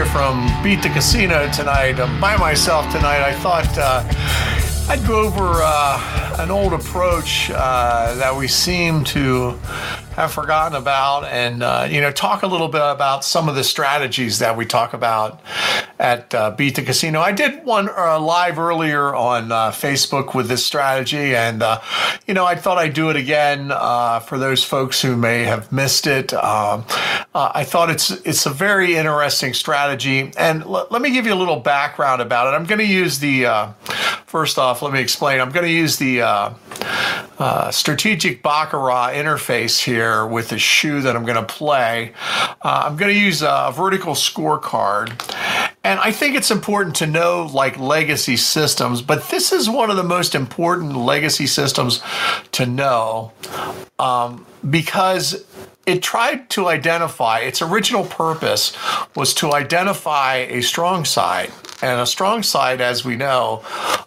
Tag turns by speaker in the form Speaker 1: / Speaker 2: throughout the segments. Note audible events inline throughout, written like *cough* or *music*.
Speaker 1: Here from Beat the Casino tonight. I'm by myself tonight. I thought uh, I'd go over uh, an old approach uh, that we seem to have forgotten about and uh, you know talk a little bit about some of the strategies that we talk about at uh, beat the casino. I did one uh, live earlier on uh, facebook with this strategy and uh, you know i thought i'd do it again uh, for those folks who may have missed it. Um, i thought it's it's a very interesting strategy. And l- let me give you a little background about it. I'm going to use the first off let me explain. I'm going to use the strategic baccarat interface here here with the shoe that I'm going to play. Uh, I'm going to use a vertical scorecard. And I think it's important to know like legacy systems, but this is one of the most important legacy systems to know um, because it tried to identify its original purpose was to identify a strong side and a strong side as we know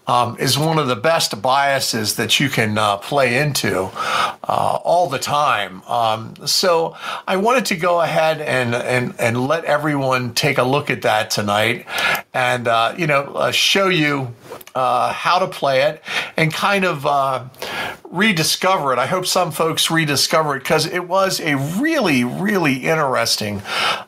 Speaker 1: um, is one of the best biases that you can uh, play into uh, all the time. Um, so i wanted to go ahead and, and, and let everyone take a look at that tonight and uh, you know uh, show you uh, how to play it and kind of uh, rediscover it. I hope some folks rediscover it because it was a really, really interesting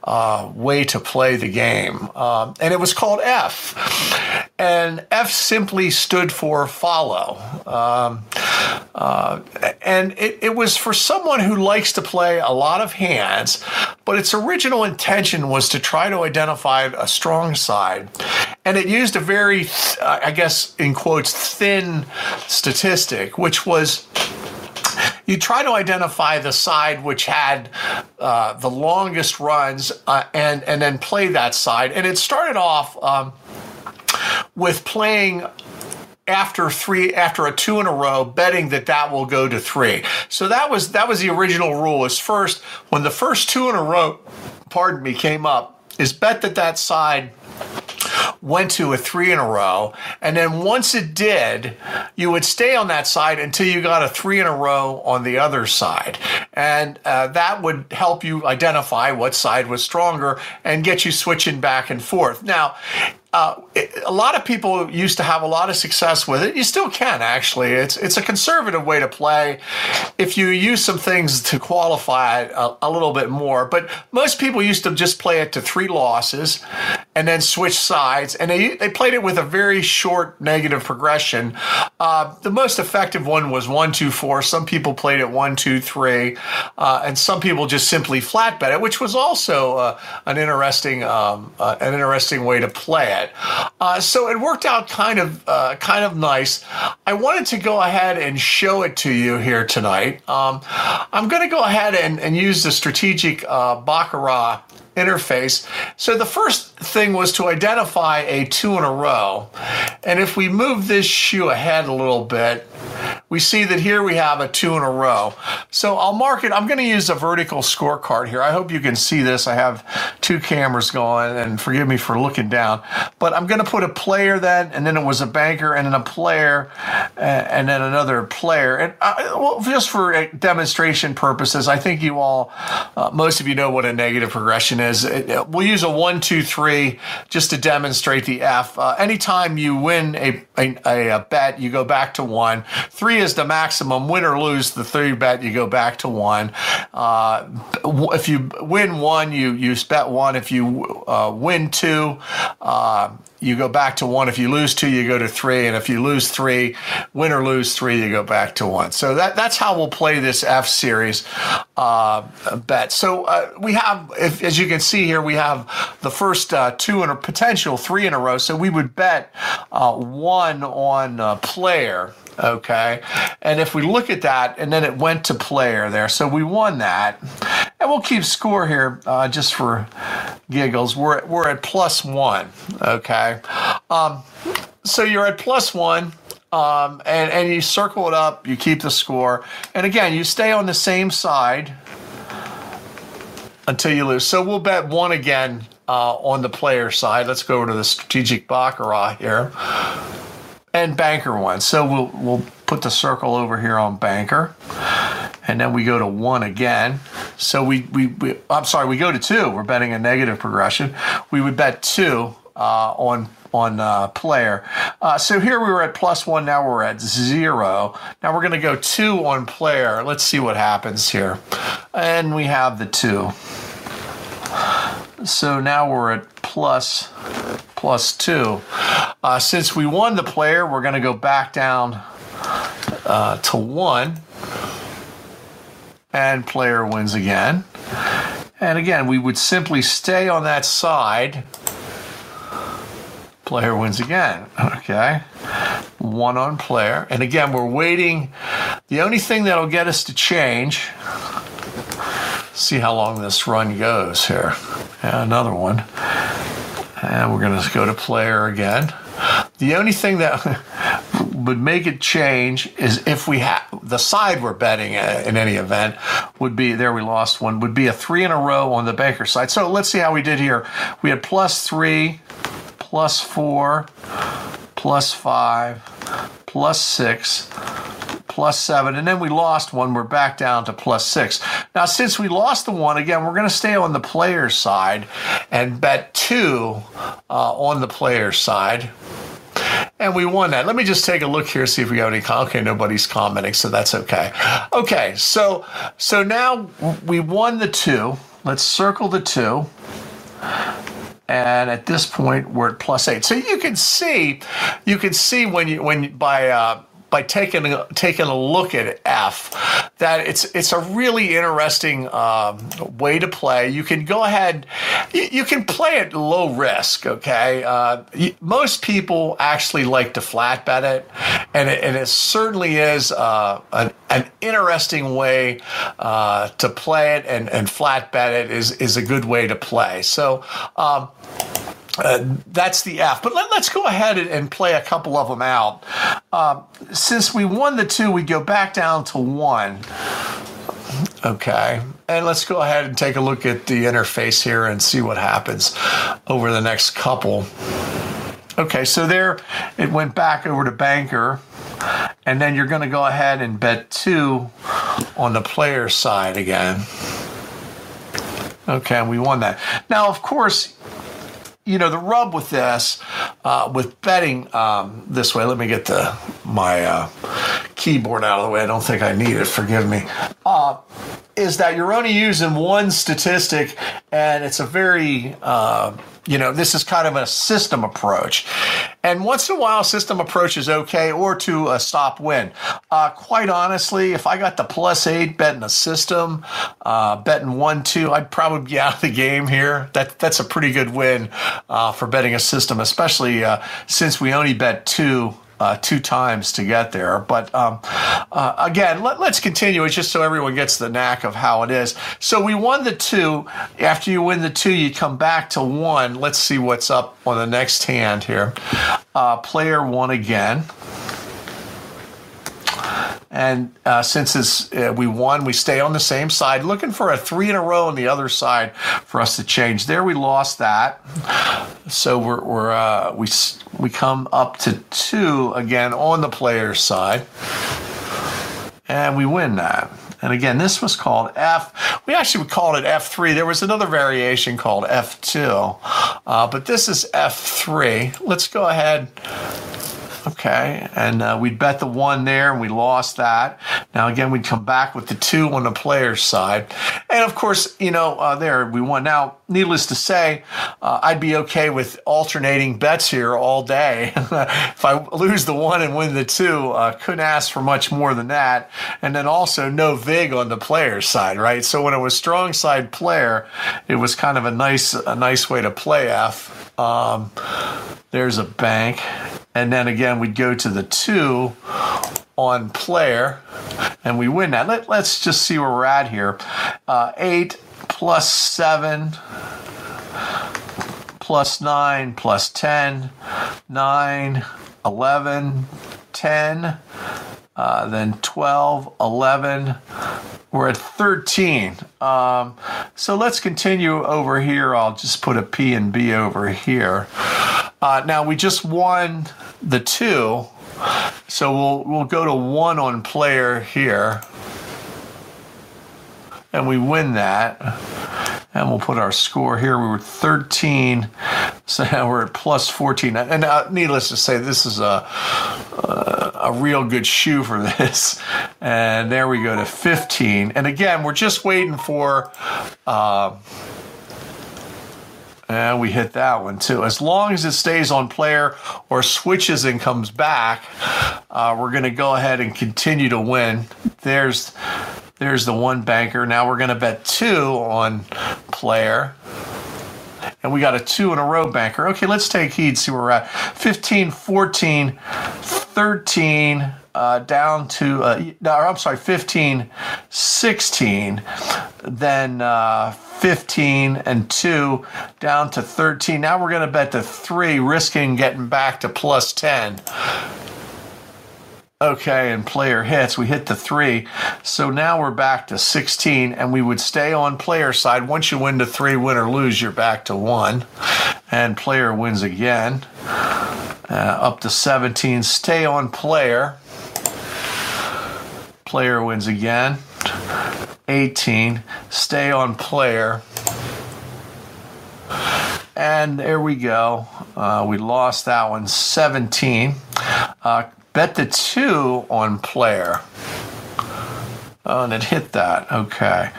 Speaker 1: uh, way to play the game. Um, and it was called F. And F simply stood for follow. Um, uh, and it, it was for someone who likes to play a lot of hands, but its original intention was to try to identify a strong side. And it used a very, I guess, in quotes, thin statistic, which was you try to identify the side which had uh, the longest runs uh, and and then play that side. And it started off um, with playing after three after a two in a row betting that that will go to three so that was that was the original rule is first when the first two in a row pardon me came up is bet that that side went to a three in a row. And then once it did, you would stay on that side until you got a three in a row on the other side. And uh, that would help you identify what side was stronger and get you switching back and forth. Now, uh, a lot of people used to have a lot of success with it. You still can actually. It's it's a conservative way to play. If you use some things to qualify it a, a, little bit more, but most people used to just play it to three losses and then switch sides, and they they played it with a very short negative progression. Uh, the most effective one was one two four. Some people played it one two three, uh, and some people just simply flat bet it, which was also uh, an interesting um, uh, an interesting way to play it. Uh, so it worked out kind of uh, kind of nice. I wanted to go ahead and show it to you here tonight. Um, I'm going to go ahead and, and use the strategic uh, Baccarat interface. So the first thing was to identify a two in a row. And if we move this shoe ahead a little bit, we see that here we have a two in a row. So I'll mark it. I'm going to use a vertical scorecard here. I hope you can see this. I have two cameras going, and forgive me for looking down. But I'm going to put a player then, and then it was a banker, and then a player, and then another player. And uh, well, just for demonstration purposes, I think you all, uh, most of you know what a negative progression is. It, we'll use a one, two, three just to demonstrate the F. Uh, anytime you win a, a, a bet, you go back to one. Three is the maximum. Win or lose the three bet, you go back to one. Uh, if you win one, you you bet one. If you uh, win two, uh, you go back to one. If you lose two, you go to three. And if you lose three, win or lose three, you go back to one. So that, that's how we'll play this F series uh, bet. So uh, we have, if, as you can see here, we have the first uh, two in a potential three in a row. So we would bet uh, one on uh, player. Okay. And if we look at that, and then it went to player there. So we won that. And we'll keep score here uh, just for giggles. We're, we're at plus one. Okay. Um, so you're at plus one. Um, and, and you circle it up, you keep the score. And again, you stay on the same side until you lose. So we'll bet one again uh, on the player side. Let's go over to the strategic Baccarat here. And banker one. So we'll, we'll put the circle over here on banker. and then we go to one again. So we, we, we I'm sorry, we go to two. We're betting a negative progression. We would bet two uh, on on uh, player. Uh, so here we were at plus one. Now we're at zero. Now we're going to go two on player. Let's see what happens here. And we have the two. So now we're at plus plus two. Uh, since we won the player, we're going to go back down uh, to one. And player wins again. And again, we would simply stay on that side player wins again. Okay. One on player. And again, we're waiting. The only thing that'll get us to change, see how long this run goes here. Yeah, another one. And we're going to go to player again. The only thing that *laughs* would make it change is if we have the side we're betting uh, in any event would be there we lost one would be a three in a row on the banker side. So let's see how we did here. We had plus three, plus 4, plus 5, plus 6, plus 7, and then we lost one. We're back down to plus 6. Now, since we lost the one, again, we're going to stay on the player's side and bet 2 uh, on the player's side. And we won that. Let me just take a look here, see if we have any. Okay, nobody's commenting, so that's okay. Okay, so so now we won the two. Let's circle the two and at this point we're at plus eight. So you can see, you can see when you when by uh, by taking a, taking a look at F that it's it's a really interesting um, way to play. You can go ahead, you, you can play it low risk. Okay, uh, you, most people actually like to flat bet it, and it, and it certainly is uh, an, an, interesting way uh, to play it, and, and flat bet it is is a good way to play. So. Um, uh, that's the F. But let, us go ahead and, play a couple of them out. Uh, since we won the two, we go back down to one. Okay. And let's go ahead and take a look at the interface here and see what happens over the next couple. Okay, so there it went back over to banker. And then you're going to go ahead and bet two on the player side again. Okay, and we won that. Now, of course, you know the rub with this uh, with betting um, this way let me get the my uh, keyboard out of the way. I don't think i need it. Forgive me. Uh, is that you're only using one statistic and it's a very uh, you know, this is kind of a system approach. And once in a while, system approach is okay or to a stop win. Uh, quite honestly, if I got the plus eight betting a system, uh, betting one, two, I'd probably be out of the game here. That, that's a pretty good win uh, for betting a system, especially uh, since we only bet two uh, two times to get there. But um, uh, again, let, us continue it just so everyone gets the knack of how it is. So we won the two. After you win the two, you come back to one. Let's see what's up on the next hand here. Uh, player one again. And uh, since uh, we won, we stay on the same side, looking for a three in a row on the other side for us to change. There we lost that, so we're, we're uh, we we come up to two again on the player's side, and we win that. And again, this was called F. We actually called it F3. There was another variation called F2, uh, but this is F3. Let's go ahead Okay, and uh, we'd bet the one there and we lost that. Now, again, we'd come back with the two on the player's side. And of course, you know, uh, there we won. Now, needless to say, uh, I'd be okay with alternating bets here all day. *laughs* if I lose the one and win the two, uh, couldn't ask for much more than that. And then also no VIG on the player's side, right? So when it was strong side player, it was kind of a nice, a nice way to play F. Um, there's a bank. And then again, we'd go to the two on player and we win that. Let, us just see where we're at here. Uh, eight plus seven plus nine plus 10, 9, 11, 10, uh, then 12, 11. We're at 13. Um, so let's continue over here. I'll just put a P and B over here. Uh, now we just won the two, so we'll we'll go to one on player here. and we win that. And we'll put our score here. We were 13, *laughs* so now we're at plus 14. And uh, needless to say, this is a, a, a real good shoe for *laughs* this. And there we go to 15. And again, we're just waiting for. Uh, and we hit that one too. As long as it stays on player or switches and comes back, uh, we're going to go ahead and continue to win. There's there's the one banker. Now we're going to bet two on player. And we got a two in a row banker. Okay, let's take heed, see where we're at. 15, 14, 13, uh, down to, uh, no, I'm sorry, 15, 16, then uh, 15 and 2 down to 13. Now we're going to bet the 3, risking getting back to plus 10. Okay, and player hits. We hit the 3. So now we're back to 16, and we would stay on player side. Once you win the 3, win or lose, you're back to 1. And player wins again. Uh, up to 17. Stay on player. Player wins again. 18. Stay on player. And there we go. Uh, we lost that one. 17. Uh, bet the two on player. Oh, and it hit that. Okay.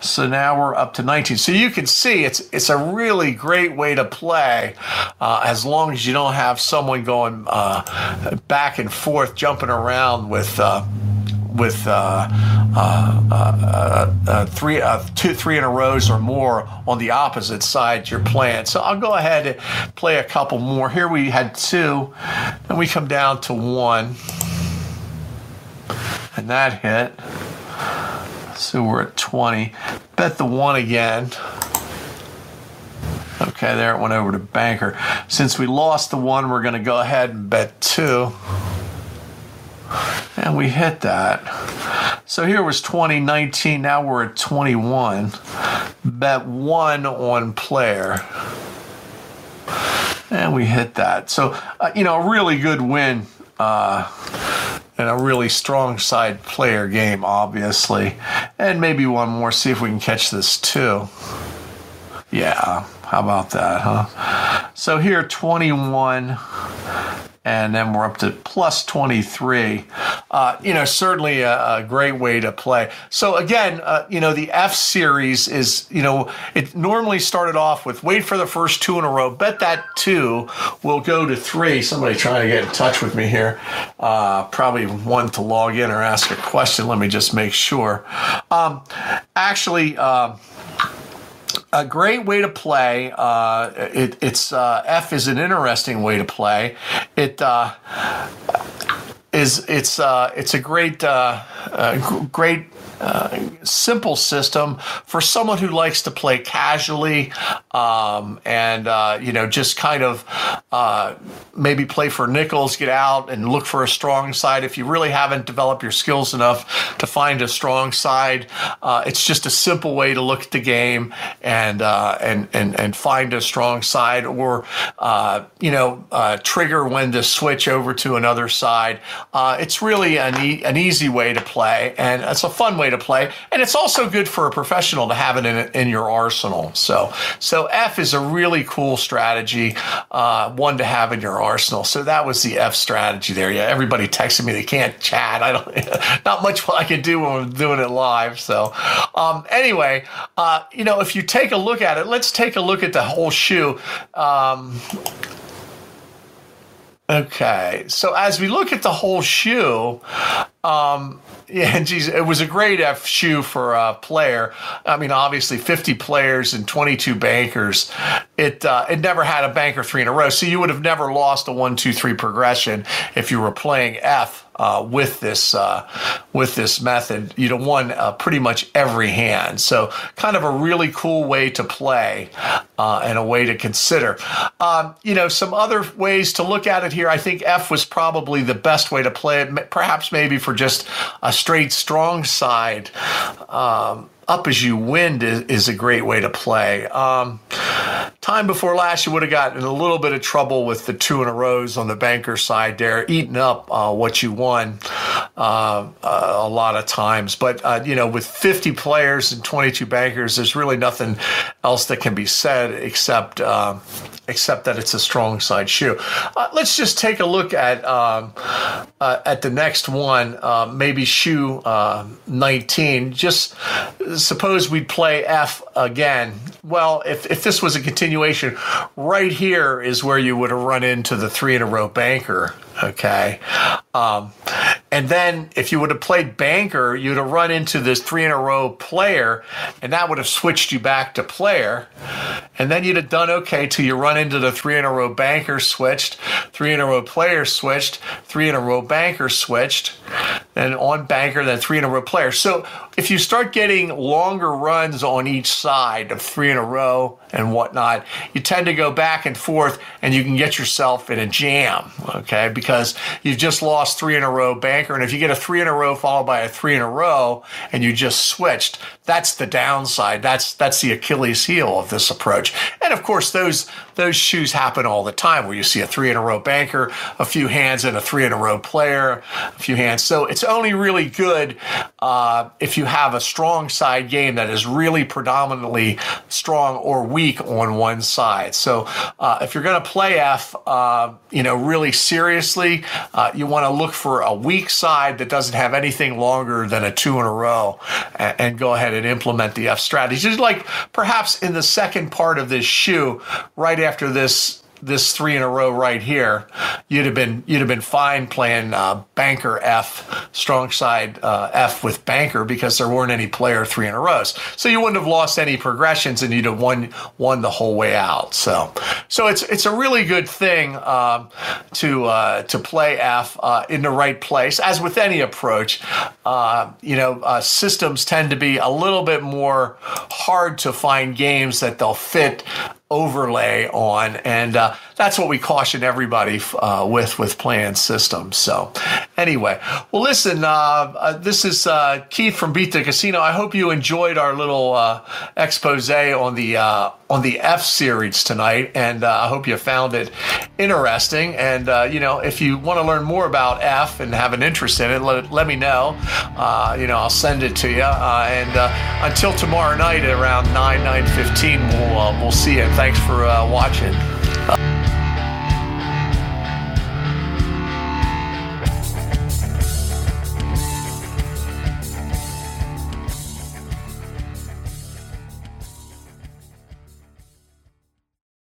Speaker 1: So now we're up to 19. So you can see it's it's a really great way to play uh, as long as you don't have someone going uh, back and forth, jumping around with. Uh, with uh, uh, uh, uh three, uh, two, three in a rows or more on the opposite side you're playing. So I'll go ahead and play a couple more. Here we had two, and we come down to one, and that hit. So we're at 20. Bet the one again. Okay, there it went over to banker. Since we lost the one, we're going to go ahead and bet two. And we hit that. So here was 2019. Now we're at 21. Bet one on player. And we hit that. So, uh, you know, a really good win. Uh, and a really strong side player game, obviously. And maybe one more, see if we can catch this too. Yeah, how about that, huh? So here, 21 and then we're up to plus 23. Uh, you know, certainly a, a, great way to play. So again, uh, you know, the F series is, you know, it normally started off with wait for the first two in a row, bet that two will go to three. Somebody trying to get in touch with me here, uh, probably one to log in or ask a question. Let me just make sure. Um, actually, uh, a great way to play. Uh, it, it's uh, F is an interesting way to play. It uh, is it's uh, it's a great uh, uh, great uh, simple system for someone who likes to play casually um, and uh, you know just kind of uh, maybe play for nickels, get out and look for a strong side. If you really haven't developed your skills enough to find a strong side, uh, it's just a simple way to look at the game and uh, and and and find a strong side or you know trigger when to switch over to another side. it's really an, e- an easy way to play and it's a fun way to play, and it's also good for a professional to have it in, in your arsenal. So, so F is a really cool strategy, uh, one to have in your arsenal. So that was the F strategy there. Yeah, everybody texted me they can't chat. I don't, *laughs* not much what I can do when I'm doing it live. So, um, anyway, uh, you know, if you take a look at it, let's take a look at the whole shoe. Um, Okay, so as we look at the whole shoe, um, *laughs* yeah, geez, it was a great F shoe for a player. I mean, obviously, 50 players and 22 bankers. It uh, it never had a banker three in a row, so you would have never lost a one, two, three progression if you were playing F uh, with this uh, with this method. You know, won uh, pretty much every hand. So, kind of a really cool way to play uh, and a way to consider. Um, you know, some other ways to look at it here. I think F was probably the best way to play it. Perhaps maybe for just a straight strong side. Um, up as you wind is, is a great way to play. Um, time before last, you would have gotten in a little bit of trouble with the two in a rows on the banker side there, eating up uh, what you won. Uh, a lot of times. But uh, you know, with 50 players and 22 bankers, there's really nothing else that can be said except uh, except that it's a strong side shoe. Uh, let's just take a look at um, uh, at the next one, uh, maybe shoe 19. Just suppose we'd play F again. Well, if if this was a continuation, right here is where you would have run into the three in a row banker. Okay. Um, and then if you would have played banker, you'd have run into this three in a row player, and that would have switched you back to player. And then you'd have done okay till you run into the three in a row banker switched, three in a row player switched, three in a row banker switched, then on banker, then three in a row player. So if you start getting longer runs on each side of three in a row and whatnot, you tend to go back and forth and you can get yourself in a jam, okay? Because you've just lost three in a row banker. And if you get a three in a row followed by a three in a row and you just switched, that's the downside. That's that's the Achilles heel of this approach. And of course, those those shoes happen all the time where you see a three in a row banker, a few hands, and a three in a row player, a few hands. So it's only really good uh, if you have a strong side game that is really predominantly strong or weak on one side. So uh, if you're going to play F, uh, you know, really seriously, uh, you want to look for a weak side that doesn't have anything longer than a two in a row, and, and go ahead and implement the F strategy. Just like perhaps in the second part of this shoe, right after this this three in a row right here, you'd have been you'd have been fine playing uh, banker F, strong side uh, F with banker because there weren't any player three in a rows. So you wouldn't have lost any progressions and you'd have won won the whole way out. So so it's it's a really good thing um, to uh, to play F uh, in the right place. As with any approach, uh, you know uh, systems tend to be a little bit more hard to find games that they'll fit overlay on, and uh, that's what we caution everybody uh, with with plan systems. So, anyway, well, listen, uh, uh this is uh, Keith from Beat the Casino. I hope you enjoyed our little uh, expose on the on the F series tonight, and I hope you found it interesting. And you know, if you want to learn more about F and have an interest in it, let, let me know. you know, I'll send it to you. and until tomorrow night around nine nine fifteen, we'll we'll see you. Thanks for uh, watching.